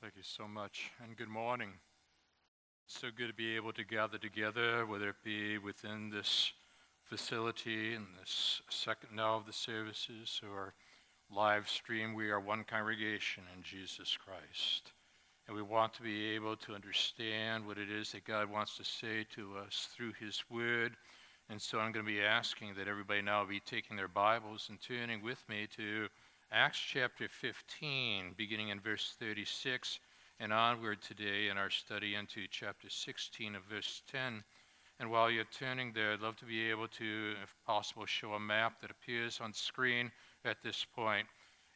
Thank you so much, and good morning. so good to be able to gather together, whether it be within this facility in this second now of the services or live stream. We are one congregation in Jesus Christ. And we want to be able to understand what it is that God wants to say to us through His Word. And so I'm going to be asking that everybody now be taking their Bibles and turning with me to Acts chapter 15, beginning in verse 36 and onward today in our study into chapter 16 of verse 10. And while you're turning there, I'd love to be able to, if possible, show a map that appears on screen at this point.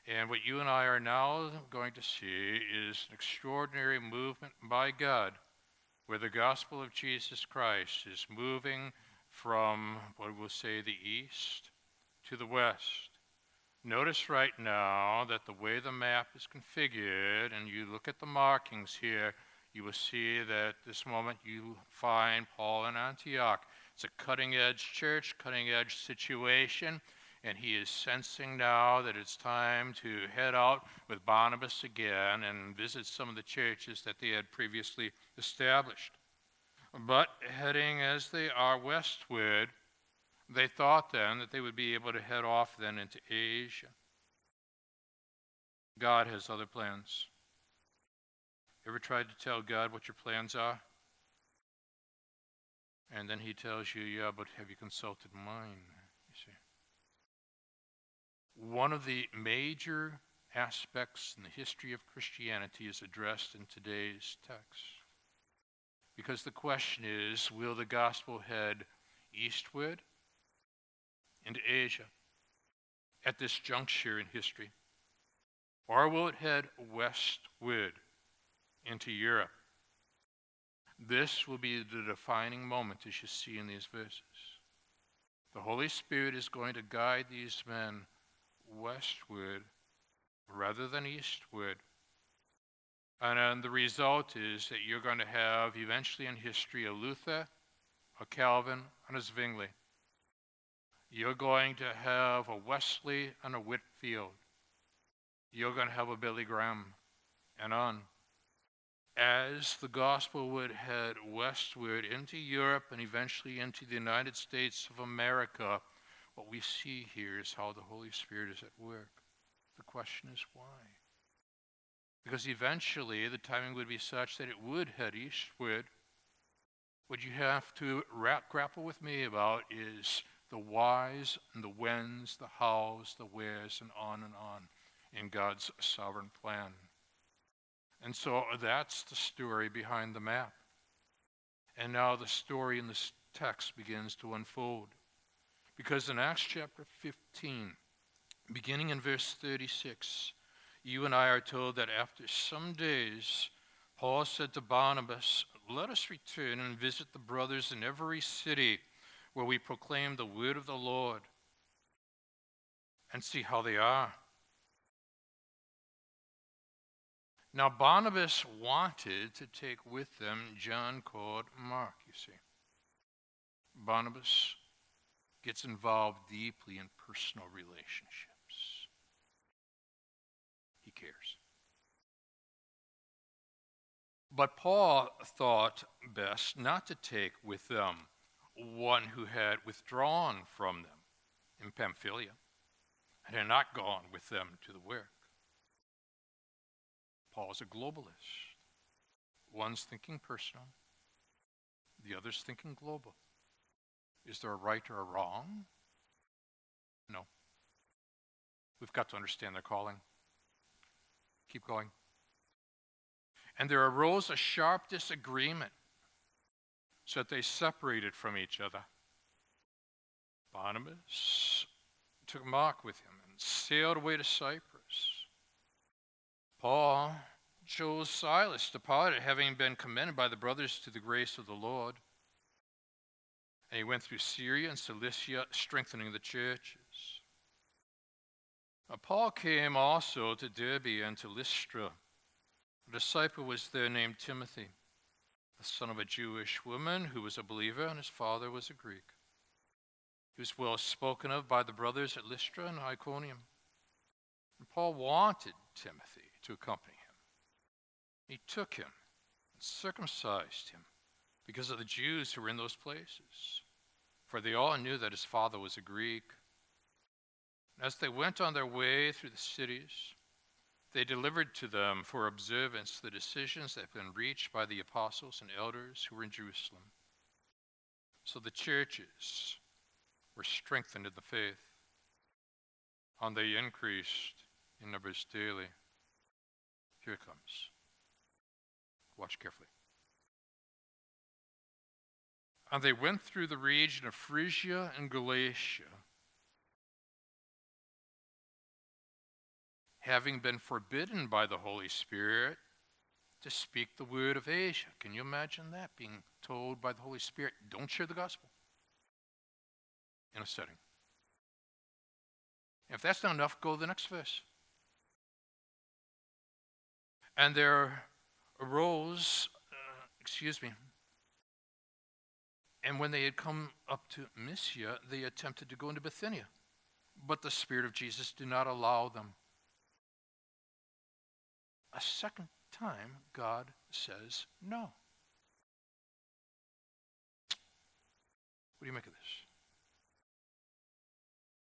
And what you and I are now going to see is an extraordinary movement by God where the gospel of Jesus Christ is moving from what we'll say the east to the west. Notice right now that the way the map is configured, and you look at the markings here, you will see that this moment you find Paul in Antioch. It's a cutting edge church, cutting edge situation, and he is sensing now that it's time to head out with Barnabas again and visit some of the churches that they had previously established. But heading as they are westward, they thought then that they would be able to head off then into Asia. God has other plans. Ever tried to tell God what your plans are? And then he tells you, yeah, but have you consulted mine? You see. One of the major aspects in the history of Christianity is addressed in today's text. Because the question is will the gospel head eastward into Asia at this juncture in history? Or will it head westward into Europe? This will be the defining moment, as you see in these verses. The Holy Spirit is going to guide these men westward rather than eastward. And, and the result is that you're going to have eventually in history a Luther, a Calvin, and a Zwingli. You're going to have a Wesley and a Whitefield. You're going to have a Billy Graham and on. As the gospel would head westward into Europe and eventually into the United States of America, what we see here is how the Holy Spirit is at work. The question is why? Because eventually the timing would be such that it would head eastward. What you have to wrap, grapple with me about is the whys and the whens, the hows, the wheres, and on and on in God's sovereign plan. And so that's the story behind the map. And now the story in this text begins to unfold. Because in Acts chapter 15, beginning in verse 36, you and I are told that after some days, Paul said to Barnabas, Let us return and visit the brothers in every city where we proclaim the word of the Lord and see how they are. Now, Barnabas wanted to take with them John called Mark, you see. Barnabas gets involved deeply in personal relationships. He cares. But Paul thought best not to take with them one who had withdrawn from them in Pamphylia and had not gone with them to the work. Paul's a globalist. One's thinking personal, the other's thinking global. Is there a right or a wrong? No. We've got to understand their calling. Keep going. And there arose a sharp disagreement so that they separated from each other. Barnabas took Mark with him and sailed away to Cyprus. Paul chose Silas, departed, having been commended by the brothers to the grace of the Lord. And he went through Syria and Cilicia, strengthening the churches. Now, Paul came also to Derbe and to Lystra. A disciple was there named Timothy the son of a Jewish woman who was a believer, and his father was a Greek. He was well spoken of by the brothers at Lystra and Iconium. And Paul wanted Timothy to accompany him. He took him and circumcised him because of the Jews who were in those places, for they all knew that his father was a Greek. And As they went on their way through the cities, they delivered to them for observance the decisions that had been reached by the apostles and elders who were in Jerusalem. So the churches were strengthened in the faith, and they increased in numbers daily. Here it comes. Watch carefully. And they went through the region of Phrygia and Galatia having been forbidden by the Holy Spirit to speak the word of Asia. Can you imagine that? Being told by the Holy Spirit, don't share the gospel in a setting. If that's not enough, go to the next verse. And there arose, uh, excuse me, and when they had come up to Mysia, they attempted to go into Bithynia. But the Spirit of Jesus did not allow them a second time, God says no. What do you make of this?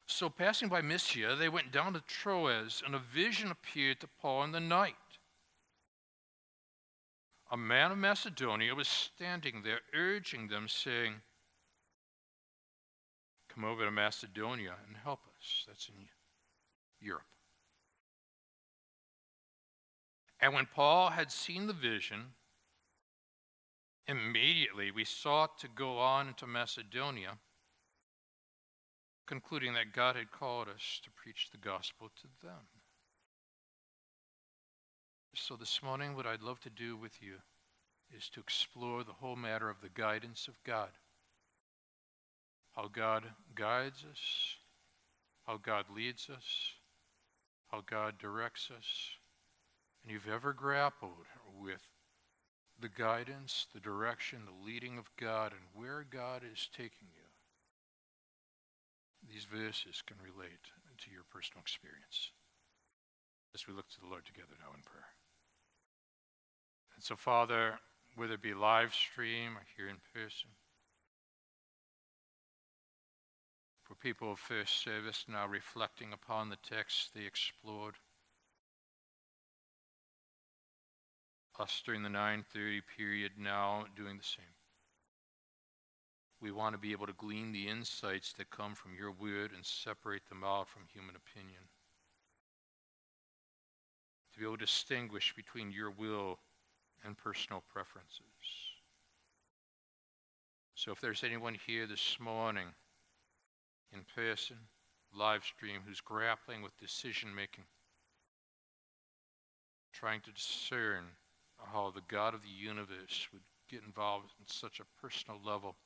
So, passing by Mysia, they went down to Troas, and a vision appeared to Paul in the night. A man of Macedonia was standing there, urging them, saying, Come over to Macedonia and help us. That's in Europe. And when Paul had seen the vision, immediately we sought to go on into Macedonia, concluding that God had called us to preach the gospel to them. So this morning, what I'd love to do with you is to explore the whole matter of the guidance of God. How God guides us, how God leads us, how God directs us and you've ever grappled with the guidance, the direction, the leading of God, and where God is taking you, these verses can relate to your personal experience as we look to the Lord together now in prayer. And so, Father, whether it be live stream or here in person, for people of first service now reflecting upon the text they explored, us during the 9:30 period now doing the same. We want to be able to glean the insights that come from your word and separate them out from human opinion. To be able to distinguish between your will and personal preferences. So if there's anyone here this morning in person, live stream, who's grappling with decision making, trying to discern how the God of the universe would get involved in such a personal level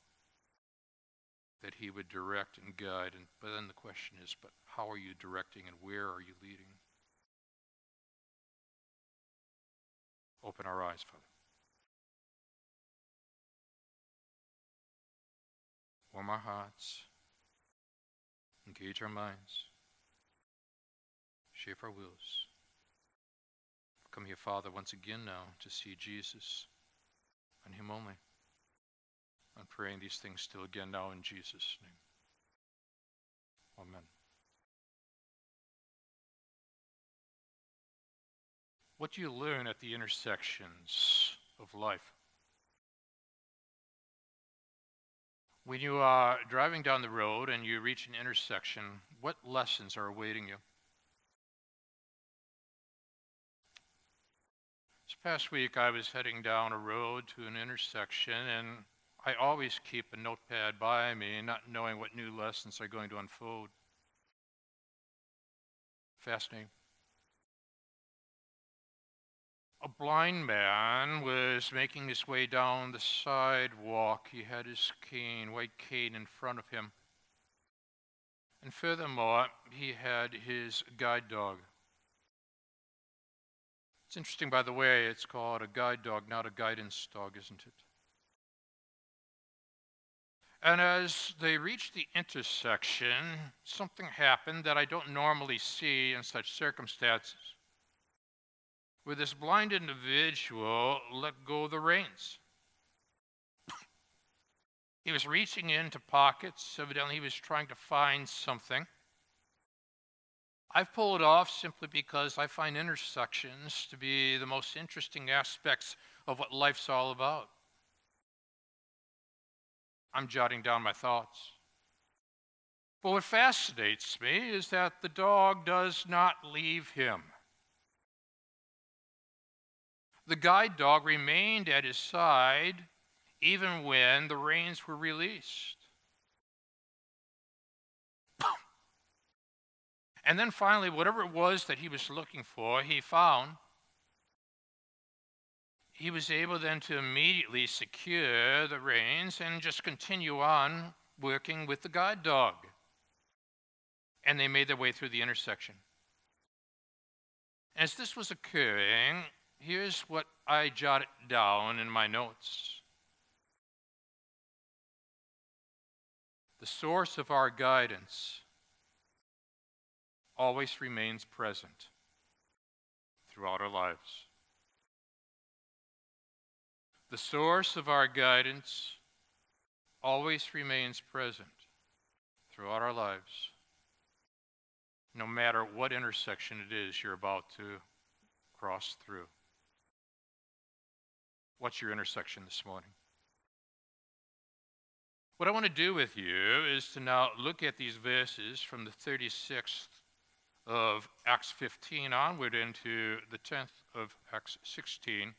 that he would direct and guide. And but then the question is, but how are you directing and where are you leading? Open our eyes, Father. Warm our hearts. Engage our minds. Shape our wills come here, Father, once again now to see Jesus and Him only. I'm praying these things still again now in Jesus' name. Amen. What do you learn at the intersections of life? When you are driving down the road and you reach an intersection, what lessons are awaiting you? Past week, I was heading down a road to an intersection, and I always keep a notepad by me, not knowing what new lessons are going to unfold. Fascinating. A blind man was making his way down the sidewalk. He had his cane, white cane, in front of him. And furthermore, he had his guide dog. It's interesting, by the way, it's called a guide dog, not a guidance dog, isn't it? And as they reached the intersection, something happened that I don't normally see in such circumstances. where this blind individual let go the reins. he was reaching into pockets. Evidently, he was trying to find something. I've pulled it off simply because I find intersections to be the most interesting aspects of what life's all about. I'm jotting down my thoughts. But what fascinates me is that the dog does not leave him. The guide dog remained at his side even when the reins were released. And then finally, whatever it was that he was looking for, he found. He was able then to immediately secure the reins and just continue on working with the guide dog. And they made their way through the intersection. As this was occurring, here's what I jotted down in my notes. The source of our guidance always remains present throughout our lives. The source of our guidance always remains present throughout our lives, no matter what intersection it is you're about to cross through. What's your intersection this morning? What I want to do with you is to now look at these verses from the 36th of Acts 15 onward into the 10th of Acts 16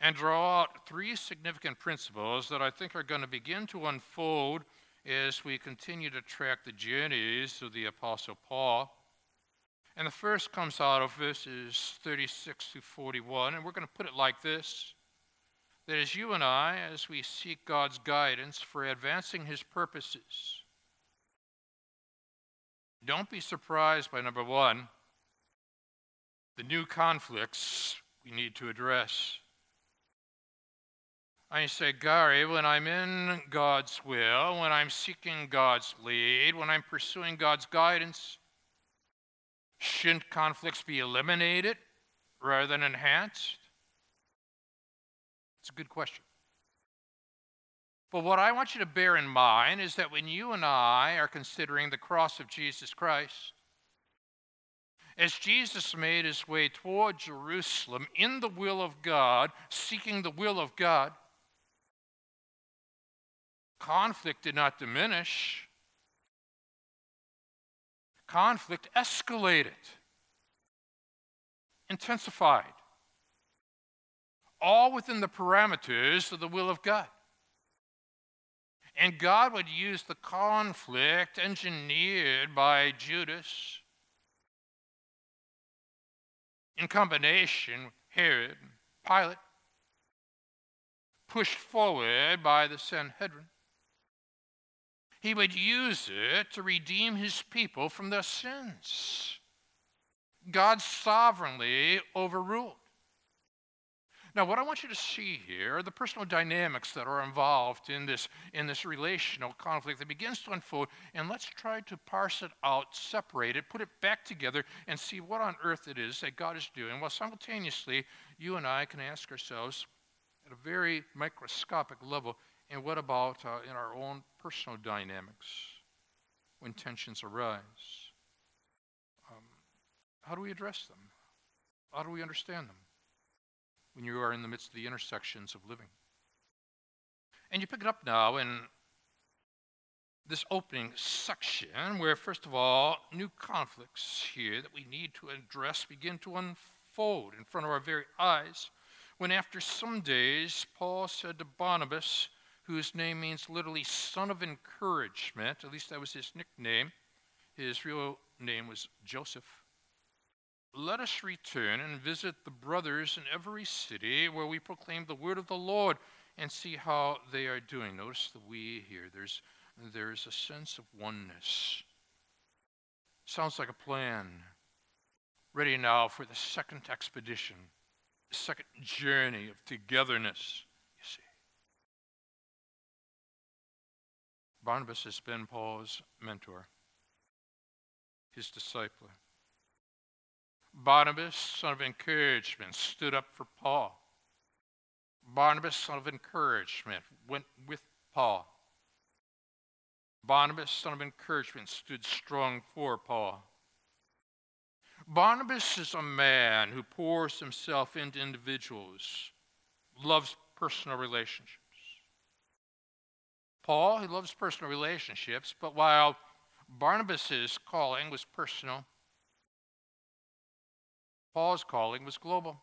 and draw out three significant principles that I think are going to begin to unfold as we continue to track the journeys of the Apostle Paul. And the first comes out of verses 36 to 41, and we're going to put it like this that as you and I, as we seek God's guidance for advancing his purposes, don't be surprised by number one, the new conflicts we need to address. I say, Gary, when I'm in God's will, when I'm seeking God's lead, when I'm pursuing God's guidance, shouldn't conflicts be eliminated rather than enhanced? It's a good question. But what I want you to bear in mind is that when you and I are considering the cross of Jesus Christ, as Jesus made his way toward Jerusalem in the will of God, seeking the will of God, conflict did not diminish, conflict escalated, intensified, all within the parameters of the will of God. And God would use the conflict engineered by Judas in combination with Herod and Pilate, pushed forward by the Sanhedrin. He would use it to redeem his people from their sins. God sovereignly overruled. Now, what I want you to see here are the personal dynamics that are involved in this, in this relational conflict that begins to unfold, and let's try to parse it out, separate it, put it back together, and see what on earth it is that God is doing. While simultaneously, you and I can ask ourselves at a very microscopic level, and what about uh, in our own personal dynamics when tensions arise? Um, how do we address them? How do we understand them? When you are in the midst of the intersections of living. And you pick it up now in this opening section, where, first of all, new conflicts here that we need to address begin to unfold in front of our very eyes. When, after some days, Paul said to Barnabas, whose name means literally son of encouragement, at least that was his nickname, his real name was Joseph let us return and visit the brothers in every city where we proclaim the word of the Lord and see how they are doing. Notice the we here. There's, there's a sense of oneness. Sounds like a plan. Ready now for the second expedition, the second journey of togetherness, you see. Barnabas has been Paul's mentor, his discipler. Barnabas, son of encouragement, stood up for Paul. Barnabas, son of encouragement, went with Paul. Barnabas, son of encouragement, stood strong for Paul. Barnabas is a man who pours himself into individuals, loves personal relationships. Paul, he loves personal relationships, but while Barnabas's calling was personal, Paul's calling was global.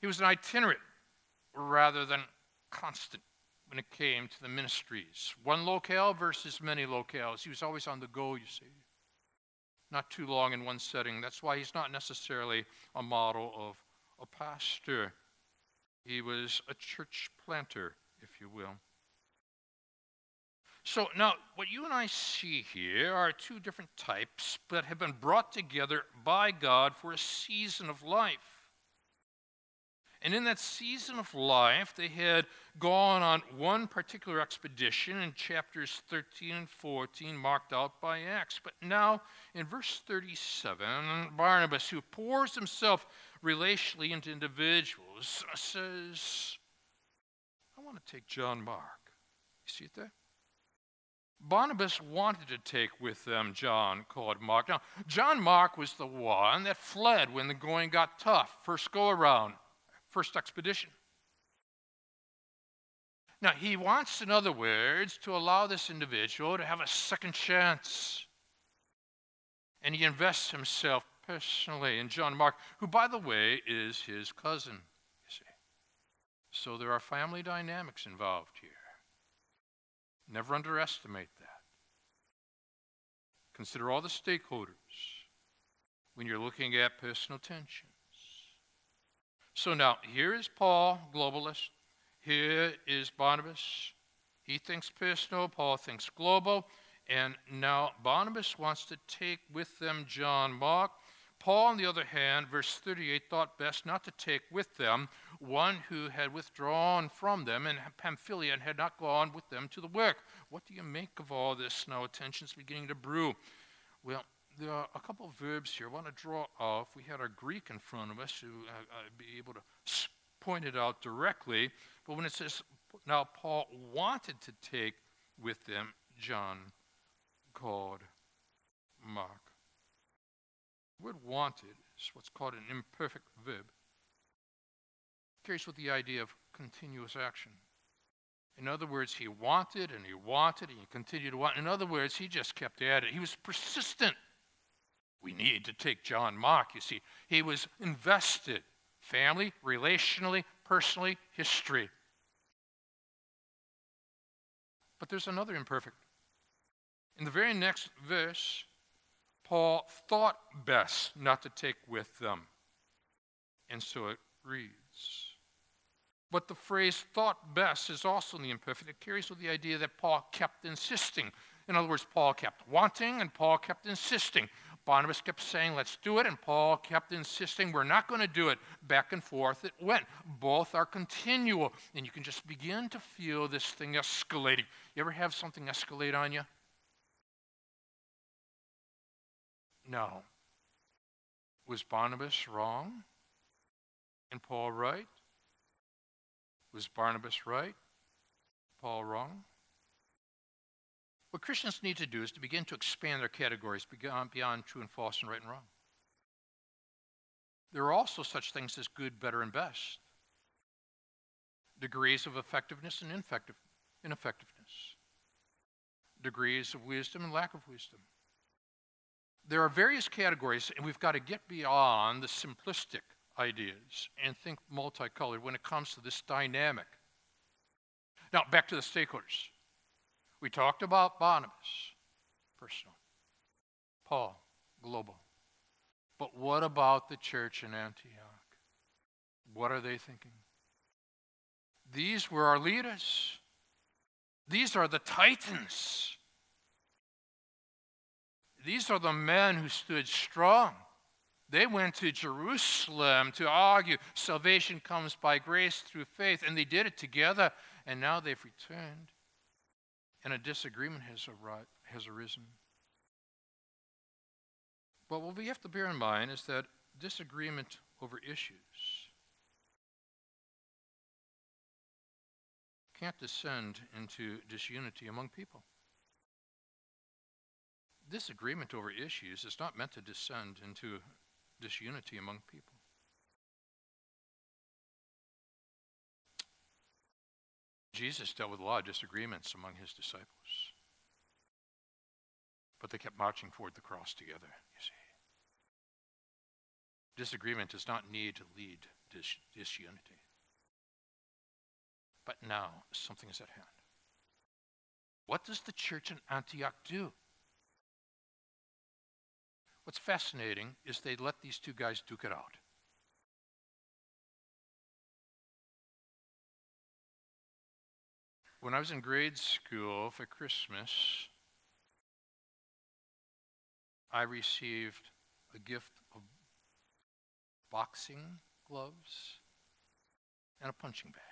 He was an itinerant rather than constant when it came to the ministries. One locale versus many locales. He was always on the go, you see. Not too long in one setting. That's why he's not necessarily a model of a pastor. He was a church planter, if you will. So now, what you and I see here are two different types that have been brought together by God for a season of life. And in that season of life, they had gone on one particular expedition in chapters 13 and 14, marked out by Acts. But now, in verse 37, Barnabas, who pours himself relationally into individuals, says, I want to take John Mark. You see it there? Barnabas wanted to take with them John, called Mark. Now, John Mark was the one that fled when the going got tough, first go around first expedition. Now, he wants, in other words, to allow this individual to have a second chance. And he invests himself personally in John Mark, who, by the way, is his cousin, you see. So there are family dynamics involved here. Never underestimate that. Consider all the stakeholders when you're looking at personal tensions. So now, here is Paul, globalist. Here is Barnabas. He thinks personal, Paul thinks global. And now Barnabas wants to take with them John Mark. Paul, on the other hand, verse 38, thought best not to take with them one who had withdrawn from them in Pamphylia and had not gone with them to the work. What do you make of all this now? Attention's beginning to brew. Well, there are a couple of verbs here I want to draw off. We had our Greek in front of us to uh, uh, be able to point it out directly. But when it says, now Paul wanted to take with them John called Mark. The word wanted is what's called an imperfect verb. Carries with the idea of continuous action. In other words, he wanted and he wanted and he continued to want. In other words, he just kept at it. He was persistent. We need to take John Mark. You see, he was invested family, relationally, personally, history. But there's another imperfect. In the very next verse, Paul thought best not to take with them. And so it reads. But the phrase thought best is also in the imperfect. It carries with the idea that Paul kept insisting. In other words, Paul kept wanting and Paul kept insisting. Barnabas kept saying, let's do it, and Paul kept insisting, we're not going to do it. Back and forth it went. Both are continual, and you can just begin to feel this thing escalating. You ever have something escalate on you? No. Was Barnabas wrong? And Paul right? Was Barnabas right? Paul wrong? What Christians need to do is to begin to expand their categories beyond, beyond true and false and right and wrong. There are also such things as good, better, and best, degrees of effectiveness and ineffectiveness, degrees of wisdom and lack of wisdom. There are various categories, and we've got to get beyond the simplistic ideas and think multicolored when it comes to this dynamic. Now, back to the stakeholders. We talked about Barnabas, personal. Paul, global. But what about the church in Antioch? What are they thinking? These were our leaders. These are the titans. These are the men who stood strong. They went to Jerusalem to argue salvation comes by grace through faith, and they did it together, and now they've returned and a disagreement has, arisen. But what we have to bear in mind is that disagreement over issues can't descend into disunity among people. Disagreement over issues is not meant to descend into disunity among people. Jesus dealt with a lot of disagreements among his disciples. But they kept marching toward the cross together, you see. Disagreement does not need to lead to dis- disunity. But now something is at hand. What does the church in Antioch do? What's fascinating is they let these two guys duke it out. When I was in grade school for Christmas, I received a gift of boxing gloves and a punching bag.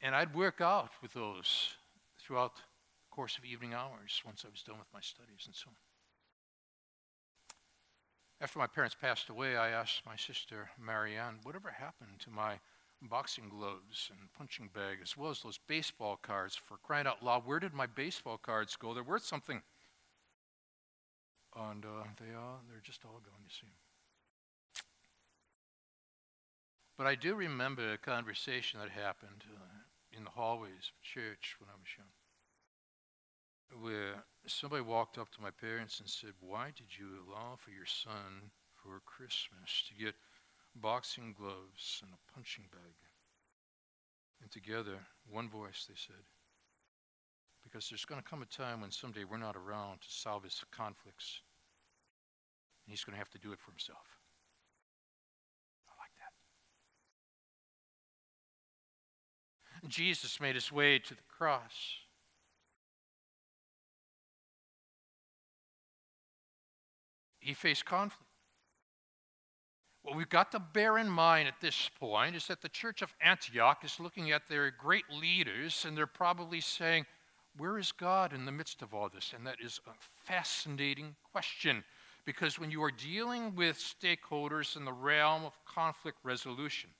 And I'd work out with those throughout course of evening hours once I was done with my studies and so on. After my parents passed away, I asked my sister Marianne, whatever happened to my boxing gloves and punching bag, as well as those baseball cards? For crying out loud, where did my baseball cards go? They're worth something. And uh, they are, they're just all gone, you see. But I do remember a conversation that happened uh, in the hallways of church when I was young where somebody walked up to my parents and said, Why did you allow for your son for Christmas to get boxing gloves and a punching bag? And together, one voice, they said, Because there's going to come a time when someday we're not around to solve his conflicts, and he's going to have to do it for himself. I like that. Jesus made his way to the cross. He faced conflict. What we've got to bear in mind at this point is that the church of Antioch is looking at their great leaders and they're probably saying, Where is God in the midst of all this? And that is a fascinating question because when you are dealing with stakeholders in the realm of conflict resolution,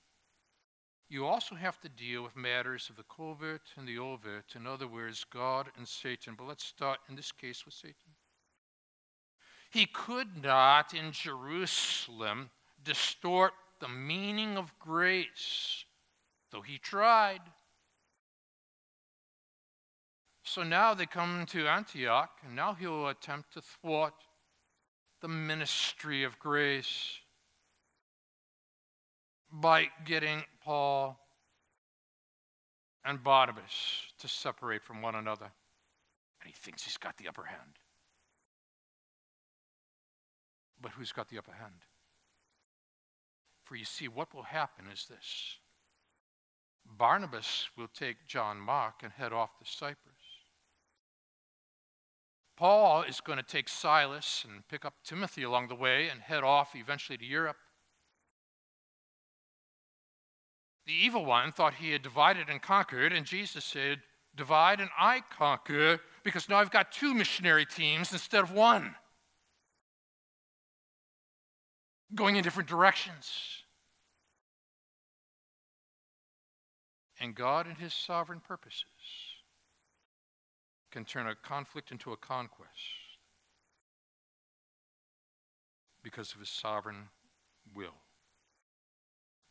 you also have to deal with matters of the covert and the overt. In other words, God and Satan. But let's start in this case with Satan. He could not in Jerusalem distort the meaning of grace, though he tried. So now they come to Antioch, and now he'll attempt to thwart the ministry of grace by getting Paul and Barnabas to separate from one another. And he thinks he's got the upper hand. But who's got the upper hand? For you see, what will happen is this Barnabas will take John Mark and head off to Cyprus. Paul is going to take Silas and pick up Timothy along the way and head off eventually to Europe. The evil one thought he had divided and conquered, and Jesus said, Divide and I conquer, because now I've got two missionary teams instead of one going in different directions. And God, in His sovereign purposes, can turn a conflict into a conquest because of His sovereign will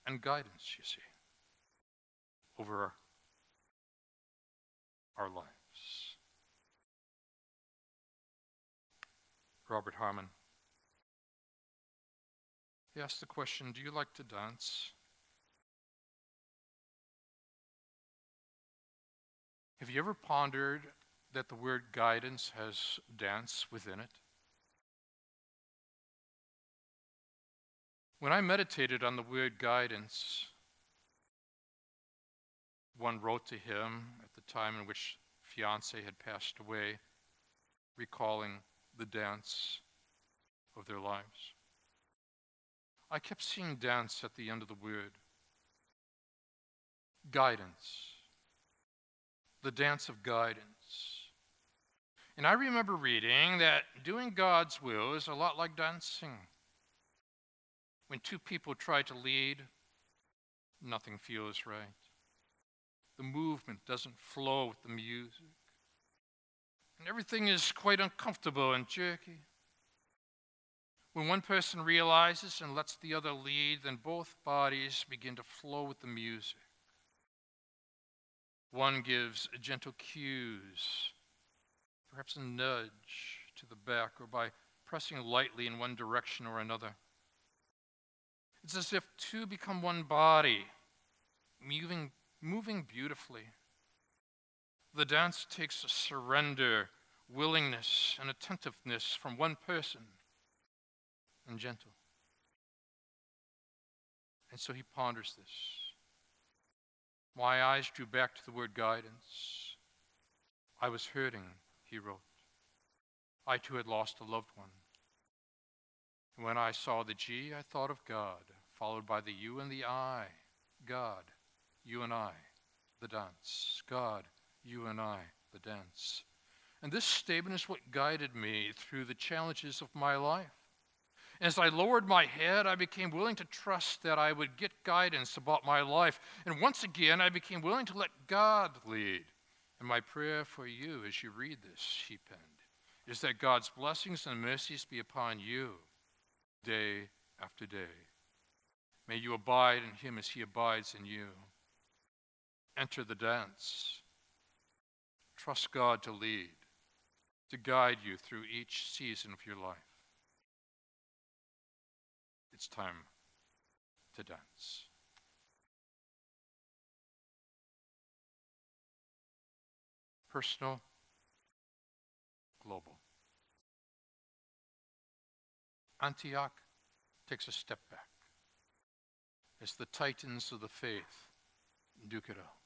and guidance, you see, over our, our lives. Robert Harmon he asked the question Do you like to dance? Have you ever pondered that the word guidance has dance within it? When I meditated on the word guidance, one wrote to him at the time in which fiance had passed away, recalling the dance of their lives. I kept seeing dance at the end of the word. Guidance. The dance of guidance. And I remember reading that doing God's will is a lot like dancing. When two people try to lead, nothing feels right. The movement doesn't flow with the music. And everything is quite uncomfortable and jerky. When one person realizes and lets the other lead, then both bodies begin to flow with the music. One gives gentle cues perhaps a nudge to the back or by pressing lightly in one direction or another. It's as if two become one body, moving, moving beautifully. The dance takes a surrender, willingness, and attentiveness from one person and gentle. And so he ponders this. My eyes drew back to the word guidance. I was hurting he wrote. I too had lost a loved one. And when I saw the G, I thought of God, followed by the U and the I. God, you and I, the dance. God, you and I, the dance. And this statement is what guided me through the challenges of my life. As I lowered my head, I became willing to trust that I would get guidance about my life. And once again, I became willing to let God lead. And my prayer for you as you read this, she penned, is that God's blessings and mercies be upon you day after day. May you abide in him as he abides in you. Enter the dance. Trust God to lead, to guide you through each season of your life. It's time to dance. personal, global. Antioch takes a step back as the titans of the faith duke it out.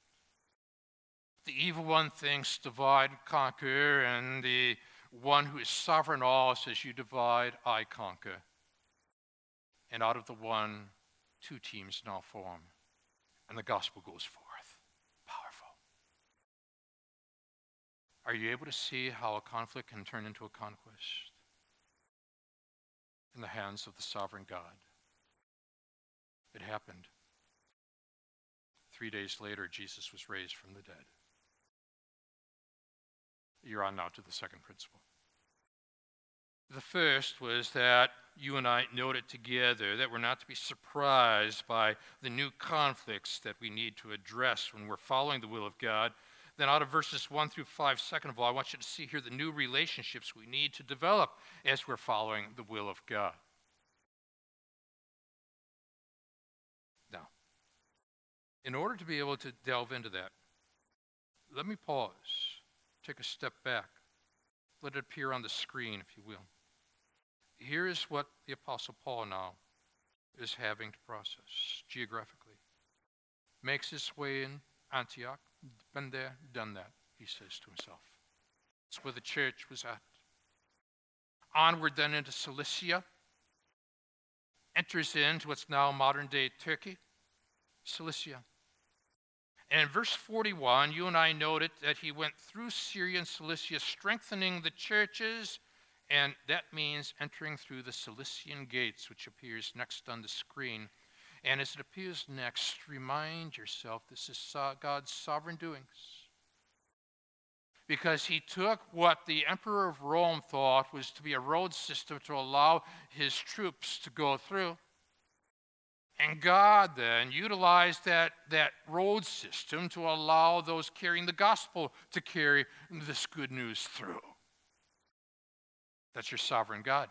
The evil one thinks divide conquer, and the one who is sovereign all says, You divide, I conquer. And out of the one, two teams now form, and the gospel goes forth. Powerful. Are you able to see how a conflict can turn into a conquest in the hands of the sovereign God? It happened. Three days later, Jesus was raised from the dead. You're on now to the second principle. The first was that you and I noted together that we're not to be surprised by the new conflicts that we need to address when we're following the will of God then, out of verses 1 through 5, second of all, I want you to see here the new relationships we need to develop as we're following the will of God. Now, in order to be able to delve into that, let me pause, take a step back, let it appear on the screen, if you will. Here is what the Apostle Paul now is having to process geographically. Makes his way in Antioch, been there, done that, he says to himself. It's where the church was at. Onward then into Cilicia, enters into what's now modern day Turkey, Cilicia. And in verse 41, you and I noted that he went through Syria and Cilicia, strengthening the churches, and that means entering through the Cilician gates, which appears next on the screen. And as it appears next, remind yourself this is God's sovereign doings. Because he took what the emperor of Rome thought was to be a road system to allow his troops to go through. And God then utilized that, that road system to allow those carrying the gospel to carry this good news through. That's your sovereign God.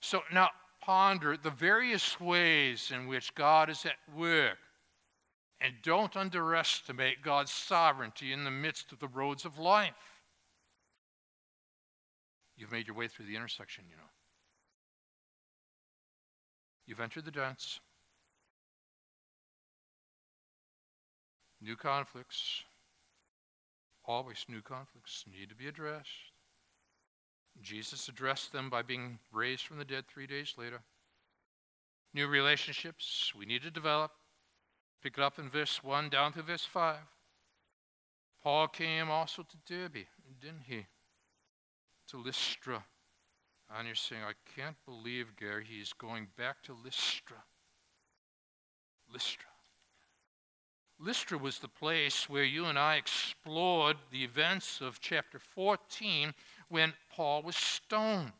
So now ponder the various ways in which God is at work. And don't underestimate God's sovereignty in the midst of the roads of life. You've made your way through the intersection, you know. You've entered the dance. New conflicts, always new conflicts, need to be addressed. Jesus addressed them by being raised from the dead three days later. New relationships we need to develop. Pick it up in verse 1 down to verse 5. Paul came also to Derbe, didn't he? To Lystra. And you're saying, I can't believe, Gary, he's going back to Lystra. Lystra. Lystra was the place where you and I explored the events of chapter 14 when Paul was stoned.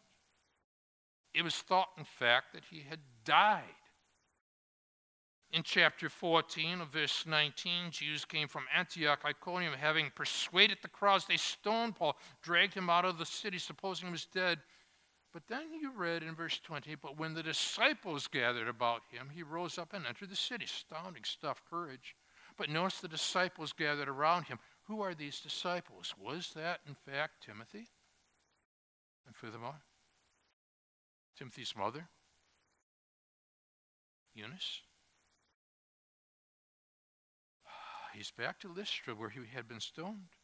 It was thought, in fact, that he had died. In chapter 14 of verse 19, Jews came from Antioch, Iconium, having persuaded the crowds. They stoned Paul, dragged him out of the city, supposing he was dead. But then you read in verse 20, but when the disciples gathered about him, he rose up and entered the city. Astounding stuff, courage. But notice the disciples gathered around him. Who are these disciples? Was that, in fact, Timothy? And furthermore, Timothy's mother, Eunice. He's back to Lystra where he had been stoned.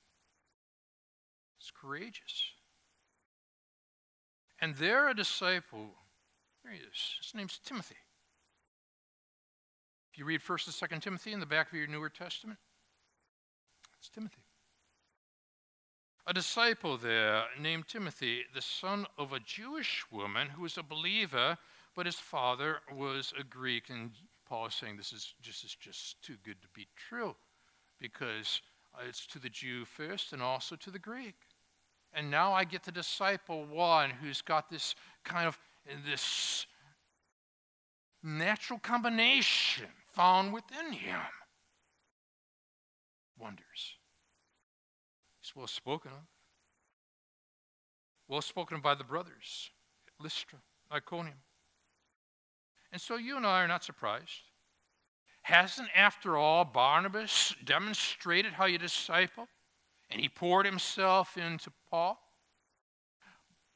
It's courageous. And there a disciple, there he is, his name's Timothy. If you read 1st and 2nd Timothy in the back of your Newer Testament, it's Timothy. A disciple there named Timothy, the son of a Jewish woman who was a believer, but his father was a Greek. And Paul is saying this is just, is just too good to be true because it's to the Jew first and also to the Greek. And now I get to disciple one who's got this kind of this natural combination found within him. Wonders. He's well spoken of. Well spoken by the brothers at Lystra, Iconium. And so you and I are not surprised. Hasn't, after all, Barnabas demonstrated how you disciple? And he poured himself into Paul.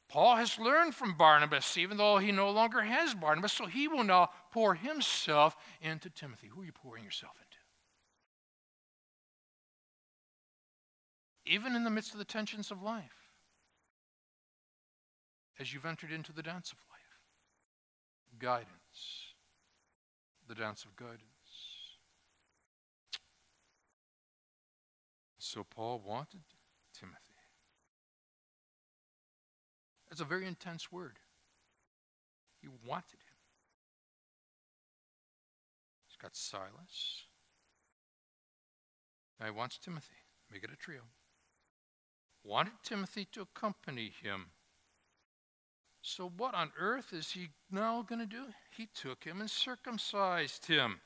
Paul has learned from Barnabas, even though he no longer has Barnabas, so he will now pour himself into Timothy. Who are you pouring yourself into? Even in the midst of the tensions of life, as you've entered into the dance of life, guidance, the dance of guidance. So Paul wanted Timothy. That's a very intense word. He wanted him. He's got Silas. Now he wants Timothy. Make it a trio. Wanted Timothy to accompany him. So, what on earth is he now going to do? He took him and circumcised him.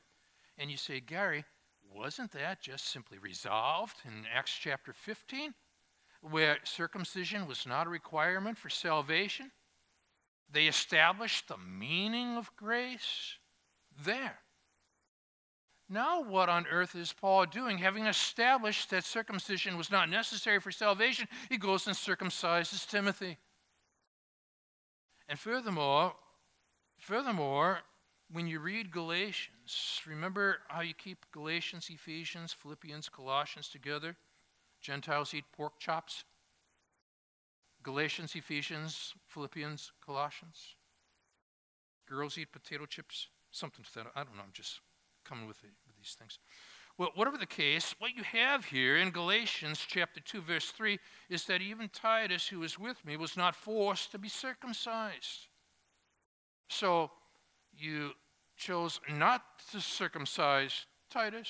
And you say, Gary, wasn't that just simply resolved in Acts chapter 15, where circumcision was not a requirement for salvation? They established the meaning of grace there. Now, what on earth is Paul doing? Having established that circumcision was not necessary for salvation, he goes and circumcises Timothy. And furthermore, furthermore, when you read Galatians, remember how you keep Galatians, Ephesians, Philippians, Colossians together? Gentiles eat pork chops. Galatians, Ephesians, Philippians, Colossians. Girls eat potato chips. Something to that. I don't know. I'm just coming with, with these things. Well, whatever the case, what you have here in Galatians chapter 2, verse 3, is that even Titus, who was with me, was not forced to be circumcised. So you chose not to circumcise Titus.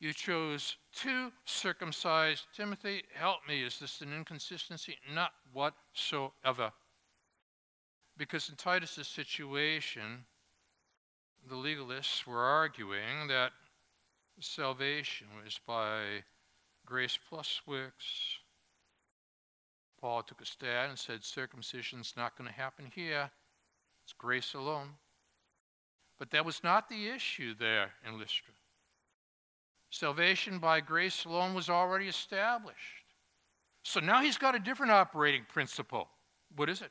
You chose to circumcise Timothy. Help me, is this an inconsistency? Not whatsoever. Because in Titus's situation, the legalists were arguing that salvation was by grace plus works. Paul took a stand and said circumcision's not going to happen here. It's grace alone. But that was not the issue there in Lystra. Salvation by grace alone was already established. So now he's got a different operating principle. What is it?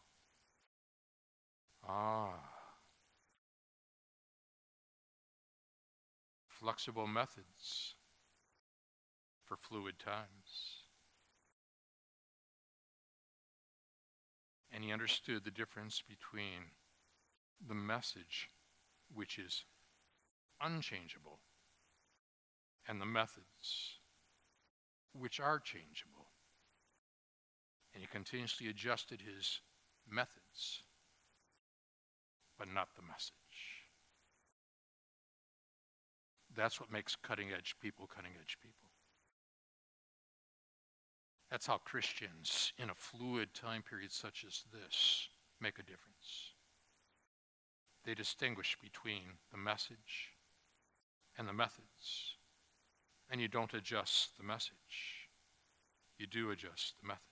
Ah. Flexible methods for fluid times. And he understood the difference between the message, which is unchangeable, and the methods, which are changeable. And he continuously adjusted his methods, but not the message. That's what makes cutting edge people cutting edge people. That's how Christians, in a fluid time period such as this, make a difference. They distinguish between the message and the methods. And you don't adjust the message, you do adjust the methods.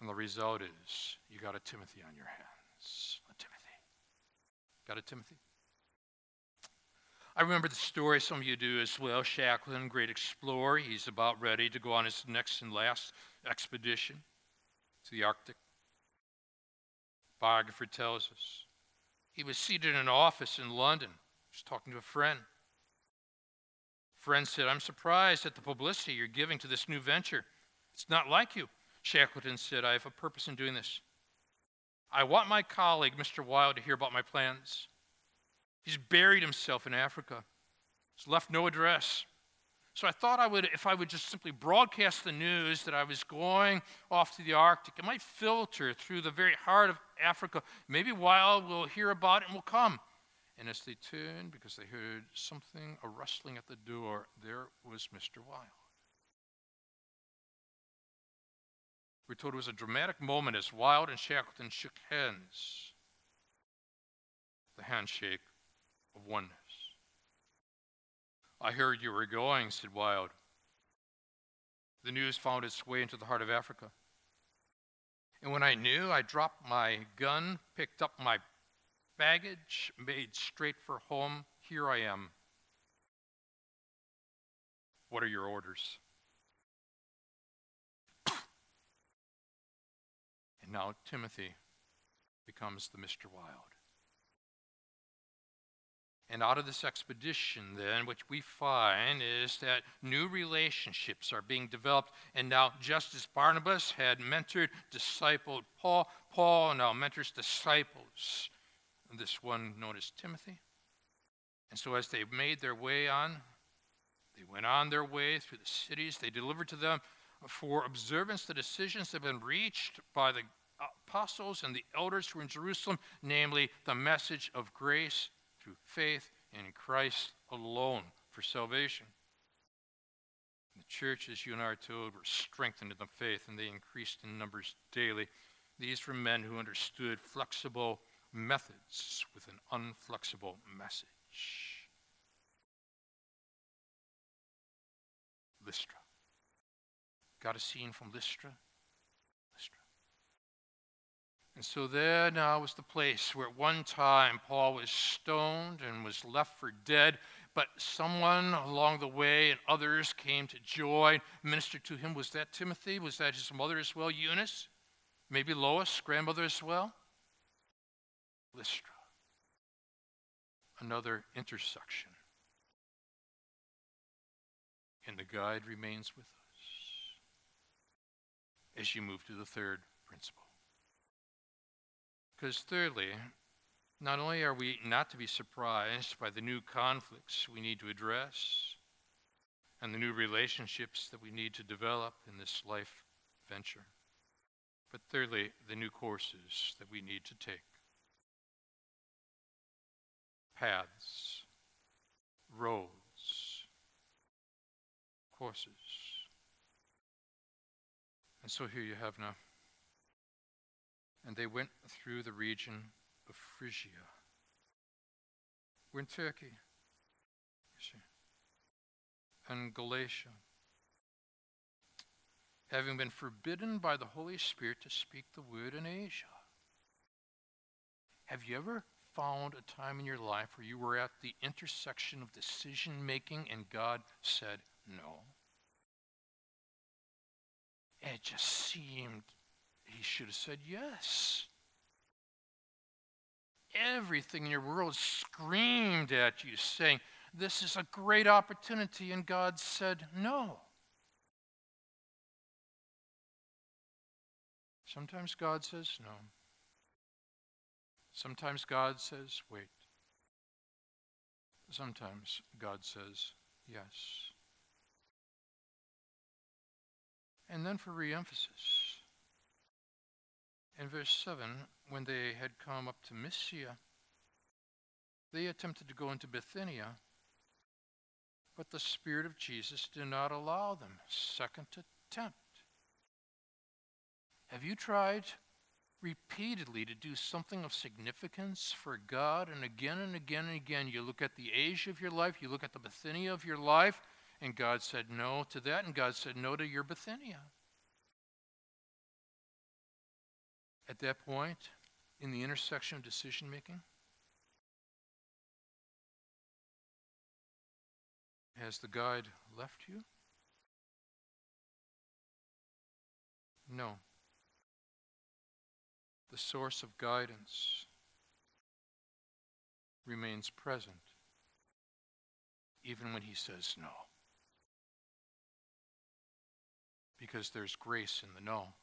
And the result is you got a Timothy on your hands. Got a Timothy? I remember the story, some of you do as well. Shackleton, great explorer, he's about ready to go on his next and last expedition to the Arctic. Biographer tells us he was seated in an office in London, he was talking to a friend. Friend said, I'm surprised at the publicity you're giving to this new venture. It's not like you. Shackleton said, I have a purpose in doing this. I want my colleague, Mr. Wild, to hear about my plans. He's buried himself in Africa. He's left no address. So I thought I would, if I would just simply broadcast the news that I was going off to the Arctic, it might filter through the very heart of Africa. Maybe Wild will hear about it and will come. And as they turned, because they heard something, a rustling at the door, there was Mr. Wild. We're told it was a dramatic moment as Wild and Shackleton shook hands. The handshake of oneness. I heard you were going, said Wild. The news found its way into the heart of Africa. And when I knew, I dropped my gun, picked up my baggage, made straight for home. Here I am. What are your orders? Now Timothy becomes the Mr. Wild. And out of this expedition, then, which we find is that new relationships are being developed. And now, just as Barnabas had mentored, discipled Paul, Paul now mentors disciples. This one known as Timothy. And so, as they made their way on, they went on their way through the cities. They delivered to them for observance the decisions that have been reached by the apostles and the elders who were in Jerusalem, namely the message of grace through faith in Christ alone for salvation. The church, as you and I are told, were strengthened in the faith and they increased in numbers daily. These were men who understood flexible methods with an unflexible message. Lystra. Got a scene from Lystra? And so there now was the place where at one time Paul was stoned and was left for dead, but someone along the way and others came to join, ministered to him. Was that Timothy? Was that his mother as well, Eunice? Maybe Lois, grandmother as well? Lystra. Another intersection. And the guide remains with us as you move to the third principle. Because, thirdly, not only are we not to be surprised by the new conflicts we need to address and the new relationships that we need to develop in this life venture, but thirdly, the new courses that we need to take. Paths, roads, courses. And so here you have now and they went through the region of Phrygia. We're in Turkey, and Galatia. Having been forbidden by the Holy Spirit to speak the word in Asia. Have you ever found a time in your life where you were at the intersection of decision making and God said no? It just seemed he should have said yes. Everything in your world screamed at you, saying, This is a great opportunity. And God said, No. Sometimes God says no. Sometimes God says wait. Sometimes God says yes. And then for reemphasis, in verse 7, when they had come up to Mysia, they attempted to go into Bithynia, but the Spirit of Jesus did not allow them. Second attempt. Have you tried repeatedly to do something of significance for God, and again and again and again you look at the Asia of your life, you look at the Bithynia of your life, and God said no to that, and God said no to your Bithynia? At that point, in the intersection of decision making, has the guide left you? No the source of guidance, remains present even when he says no. Because there's grace in the no.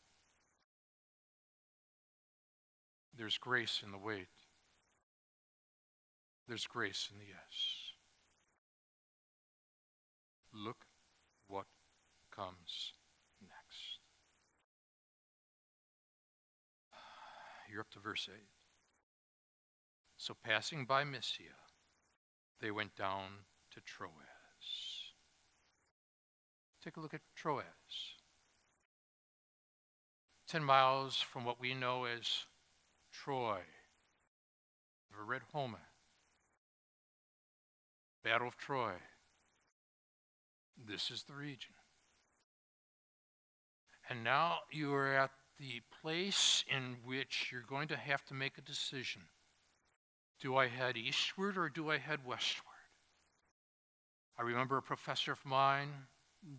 There's grace in the wait. There's grace in the yes. Look what comes next. You're up to verse 8. So passing by Mysia, they went down to Troas. Take a look at Troas. Ten miles from what we know as Troy. Ever read Homer? Battle of Troy. This is the region. And now you are at the place in which you're going to have to make a decision. Do I head eastward or do I head westward? I remember a professor of mine,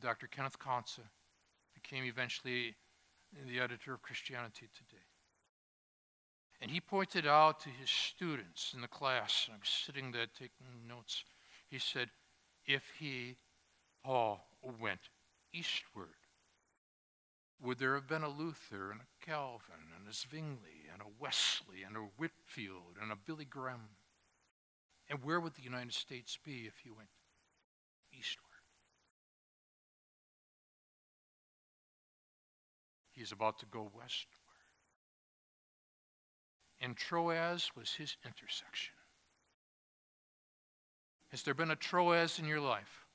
Dr. Kenneth Kantzer, became eventually the editor of Christianity Today. And he pointed out to his students in the class, and I was sitting there taking notes, he said, if he, Paul, went eastward, would there have been a Luther and a Calvin and a Zwingli and a Wesley and a Whitefield and a Billy Graham? And where would the United States be if he went eastward? He's about to go westward. And Troas was his intersection. Has there been a Troas in your life?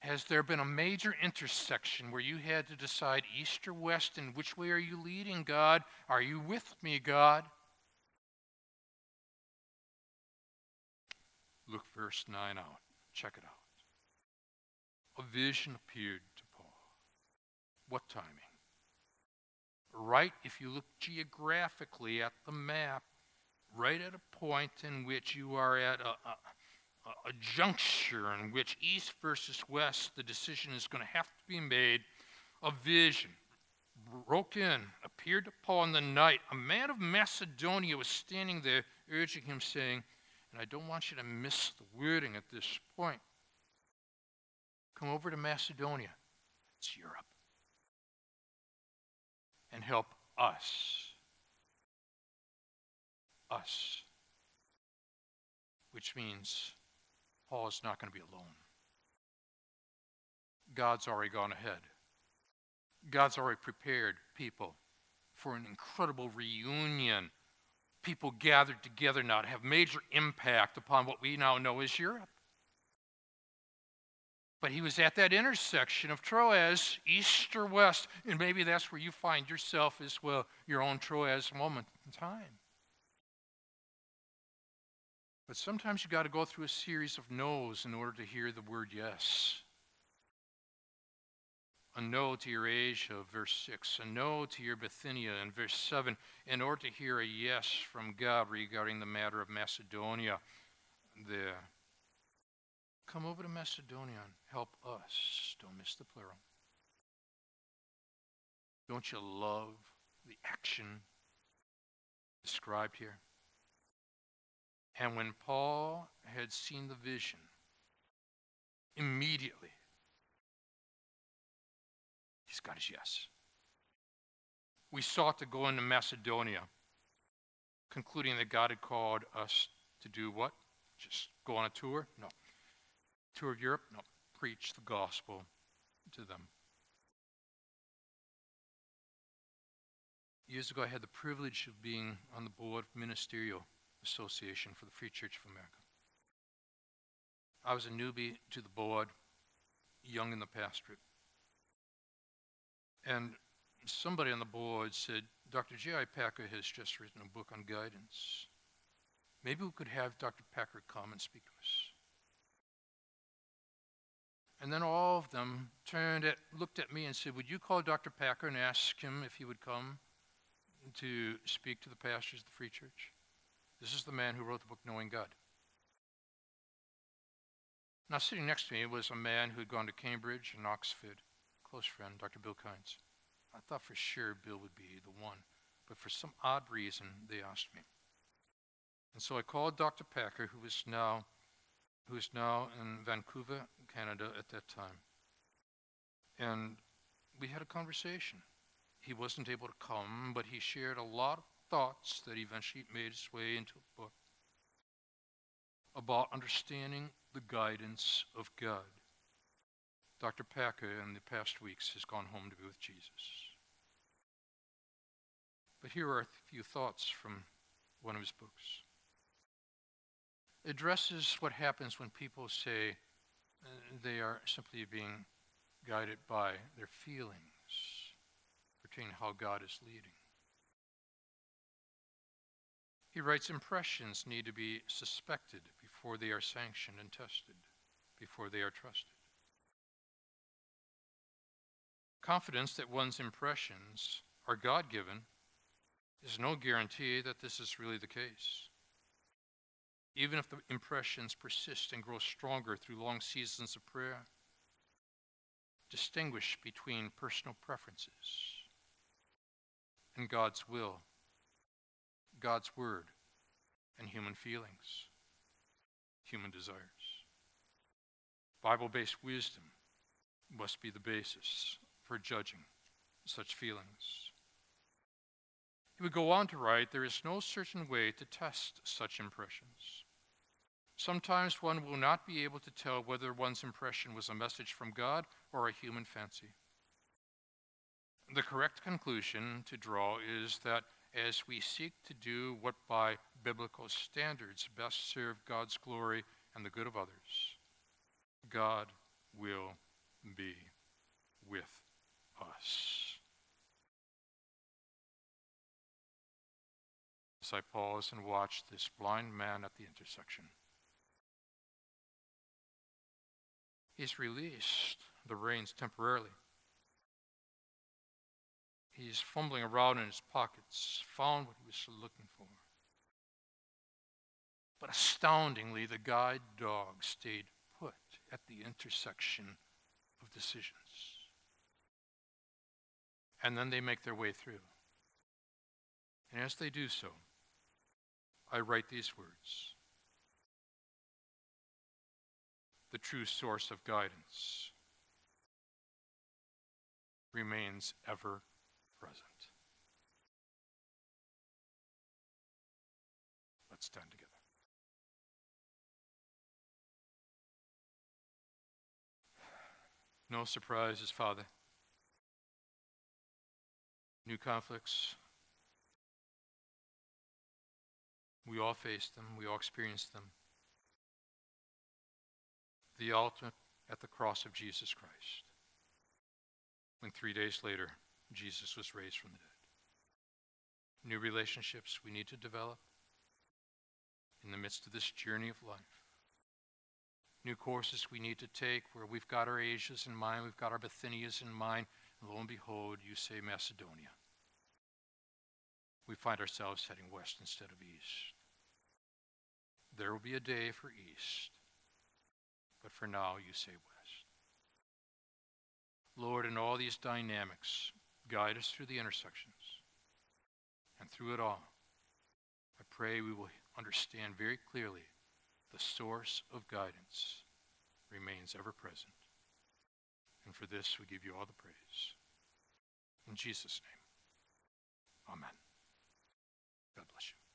Has there been a major intersection where you had to decide east or west and which way are you leading, God? Are you with me, God? Look verse 9 out. Check it out. A vision appeared to Paul. What timing? Right, if you look geographically at the map, right at a point in which you are at a, a a juncture in which east versus west, the decision is going to have to be made. A vision broke in, appeared to Paul in the night. A man of Macedonia was standing there, urging him, saying, and I don't want you to miss the wording at this point. Come over to Macedonia. It's Europe. And help us. Us. Which means Paul is not going to be alone. God's already gone ahead. God's already prepared people for an incredible reunion. People gathered together now to have major impact upon what we now know as Europe. But he was at that intersection of Troas, east or west, and maybe that's where you find yourself as well, your own Troas moment in time. But sometimes you've got to go through a series of no's in order to hear the word yes. A no to your Asia, verse 6. A no to your Bithynia, in verse 7, in order to hear a yes from God regarding the matter of Macedonia. The come over to Macedonia and help us. Don't miss the plural. Don't you love the action described here? And when Paul had seen the vision, immediately he's got his yes. We sought to go into Macedonia, concluding that God had called us to do what? Just go on a tour? No. Tour of Europe? Preach the gospel to them. Years ago, I had the privilege of being on the board of Ministerial Association for the Free Church of America. I was a newbie to the board, young in the pastorate. And somebody on the board said, Dr. J.I. Packer has just written a book on guidance. Maybe we could have Dr. Packer come and speak to us. And then all of them turned at, looked at me and said, Would you call Dr. Packer and ask him if he would come to speak to the pastors of the Free Church? This is the man who wrote the book Knowing God. Now, sitting next to me was a man who had gone to Cambridge and Oxford, close friend, Dr. Bill Kynes. I thought for sure Bill would be the one, but for some odd reason, they asked me. And so I called Dr. Packer, who was now, who is now in Vancouver, Canada at that time. And we had a conversation. He wasn't able to come, but he shared a lot of thoughts that eventually made its way into a book about understanding the guidance of God. Dr. Packer, in the past weeks, has gone home to be with Jesus. But here are a few thoughts from one of his books. Addresses what happens when people say uh, they are simply being guided by their feelings pertaining to how God is leading. He writes impressions need to be suspected before they are sanctioned and tested, before they are trusted. Confidence that one's impressions are God given is no guarantee that this is really the case. Even if the impressions persist and grow stronger through long seasons of prayer, distinguish between personal preferences and God's will God's Word and human feelings, human desires. Bible based wisdom must be the basis for judging such feelings. He would go on to write there is no certain way to test such impressions. Sometimes one will not be able to tell whether one's impression was a message from God or a human fancy. The correct conclusion to draw is that as we seek to do what by biblical standards best serve God's glory and the good of others, God will be with us. As I pause and watch this blind man at the intersection, he's released the reins temporarily He's fumbling around in his pockets, found what he was looking for. But astoundingly, the guide dog stayed put at the intersection of decisions. And then they make their way through. And as they do so, I write these words The true source of guidance remains ever present. Let's stand together. No surprises, Father. New conflicts. We all face them, we all experience them. The ultimate at the cross of Jesus Christ. When three days later, Jesus was raised from the dead. New relationships we need to develop in the midst of this journey of life. New courses we need to take where we've got our Asias in mind, we've got our Bithynias in mind, and lo and behold, you say Macedonia. We find ourselves heading west instead of east. There will be a day for east, but for now you say west. Lord, in all these dynamics, Guide us through the intersections. And through it all, I pray we will understand very clearly the source of guidance remains ever present. And for this, we give you all the praise. In Jesus' name, amen. God bless you.